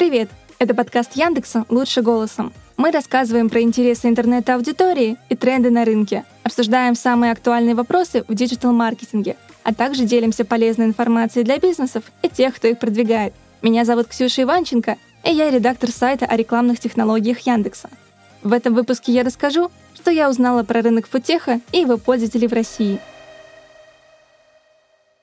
Привет! Это подкаст Яндекса «Лучше голосом». Мы рассказываем про интересы интернет-аудитории и тренды на рынке, обсуждаем самые актуальные вопросы в диджитал-маркетинге, а также делимся полезной информацией для бизнесов и тех, кто их продвигает. Меня зовут Ксюша Иванченко, и я редактор сайта о рекламных технологиях Яндекса. В этом выпуске я расскажу, что я узнала про рынок футеха и его пользователей в России –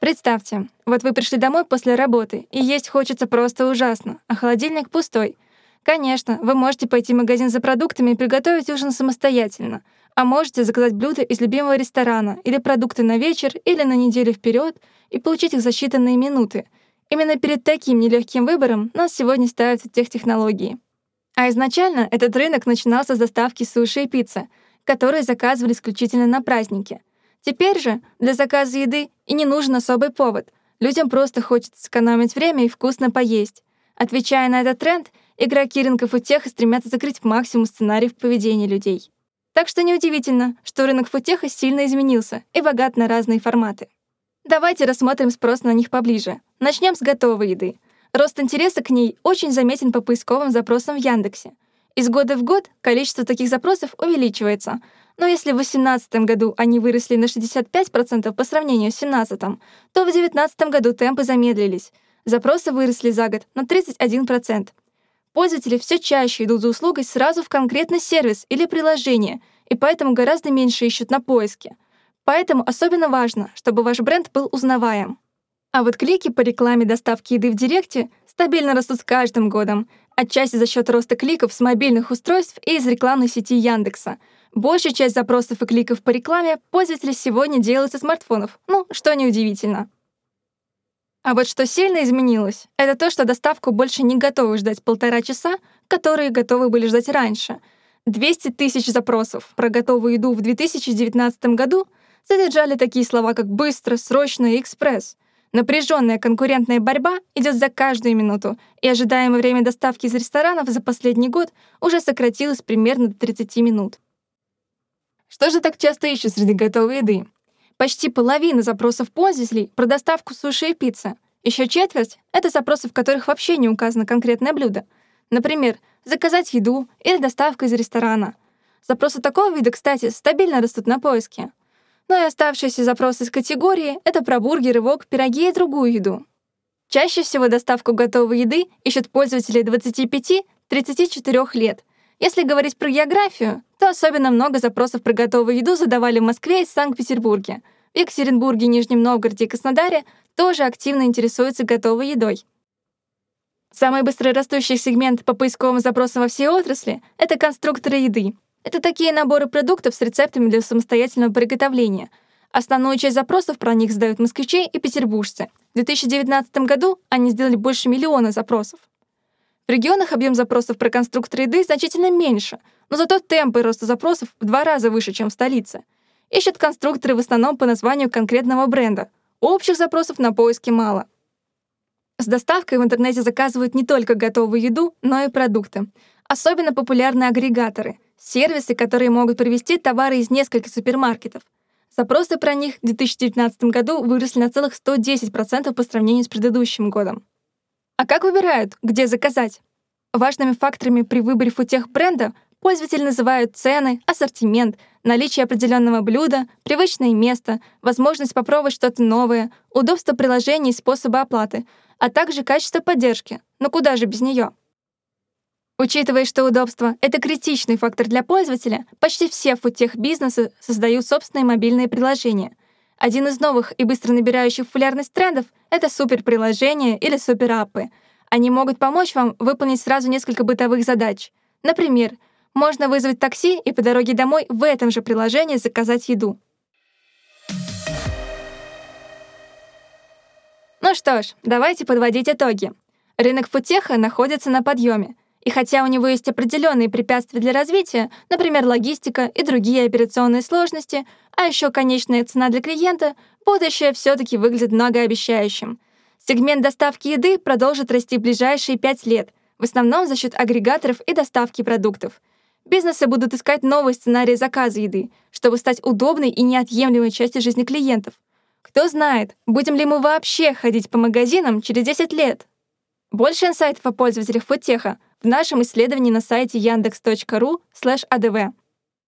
Представьте, вот вы пришли домой после работы, и есть хочется просто ужасно, а холодильник пустой. Конечно, вы можете пойти в магазин за продуктами и приготовить ужин самостоятельно, а можете заказать блюда из любимого ресторана или продукты на вечер или на неделю вперед и получить их за считанные минуты. Именно перед таким нелегким выбором нас сегодня ставят технологии. А изначально этот рынок начинался с доставки суши и пиццы, которые заказывали исключительно на праздники. Теперь же для заказа еды и не нужен особый повод. Людям просто хочется сэкономить время и вкусно поесть. Отвечая на этот тренд, игроки рынков футеха стремятся закрыть максимум сценариев поведения людей. Так что неудивительно, что рынок футеха сильно изменился и богат на разные форматы. Давайте рассмотрим спрос на них поближе. Начнем с готовой еды. Рост интереса к ней очень заметен по поисковым запросам в Яндексе. Из года в год количество таких запросов увеличивается, но если в 2018 году они выросли на 65% по сравнению с 2017, то в 2019 году темпы замедлились. Запросы выросли за год на 31%. Пользователи все чаще идут за услугой сразу в конкретный сервис или приложение, и поэтому гораздо меньше ищут на поиске. Поэтому особенно важно, чтобы ваш бренд был узнаваем. А вот клики по рекламе доставки еды в Директе стабильно растут с каждым годом, отчасти за счет роста кликов с мобильных устройств и из рекламной сети Яндекса — Большая часть запросов и кликов по рекламе пользователи сегодня делают со смартфонов, ну, что неудивительно. А вот что сильно изменилось, это то, что доставку больше не готовы ждать полтора часа, которые готовы были ждать раньше. 200 тысяч запросов про готовую еду в 2019 году содержали такие слова, как «быстро», «срочно» и «экспресс». Напряженная конкурентная борьба идет за каждую минуту, и ожидаемое время доставки из ресторанов за последний год уже сократилось примерно до 30 минут. Что же так часто ищут среди готовой еды? Почти половина запросов пользователей про доставку суши и пиццы. Еще четверть — это запросы, в которых вообще не указано конкретное блюдо. Например, заказать еду или доставка из ресторана. Запросы такого вида, кстати, стабильно растут на поиске. Ну и оставшиеся запросы из категории — это про бургеры, вок, пироги и другую еду. Чаще всего доставку готовой еды ищут пользователи 25-34 лет. Если говорить про географию, то особенно много запросов про готовую еду задавали в Москве и Санкт-Петербурге. В Екатеринбурге, Нижнем Новгороде и Краснодаре тоже активно интересуются готовой едой. Самый быстрорастущий сегмент по поисковым запросам во всей отрасли — это конструкторы еды. Это такие наборы продуктов с рецептами для самостоятельного приготовления. Основную часть запросов про них задают москвичи и петербуржцы. В 2019 году они сделали больше миллиона запросов. В регионах объем запросов про конструкторы еды значительно меньше, но зато темпы роста запросов в два раза выше, чем в столице. Ищут конструкторы в основном по названию конкретного бренда. Общих запросов на поиске мало. С доставкой в интернете заказывают не только готовую еду, но и продукты. Особенно популярны агрегаторы — сервисы, которые могут привезти товары из нескольких супермаркетов. Запросы про них в 2019 году выросли на целых 110% по сравнению с предыдущим годом. А как выбирают, где заказать? Важными факторами при выборе футех бренда пользователи называют цены, ассортимент, наличие определенного блюда, привычное место, возможность попробовать что-то новое, удобство приложений и способы оплаты, а также качество поддержки. Но куда же без нее? Учитывая, что удобство — это критичный фактор для пользователя, почти все футех-бизнесы создают собственные мобильные приложения — один из новых и быстро набирающих популярность трендов — это суперприложения или супераппы. Они могут помочь вам выполнить сразу несколько бытовых задач. Например, можно вызвать такси и по дороге домой в этом же приложении заказать еду. Ну что ж, давайте подводить итоги. Рынок футеха находится на подъеме — и хотя у него есть определенные препятствия для развития, например, логистика и другие операционные сложности, а еще конечная цена для клиента, будущее все таки выглядит многообещающим. Сегмент доставки еды продолжит расти в ближайшие пять лет, в основном за счет агрегаторов и доставки продуктов. Бизнесы будут искать новые сценарии заказа еды, чтобы стать удобной и неотъемлемой частью жизни клиентов. Кто знает, будем ли мы вообще ходить по магазинам через 10 лет? Больше инсайтов о пользователях фудтеха в нашем исследовании на сайте yandex.ru adv.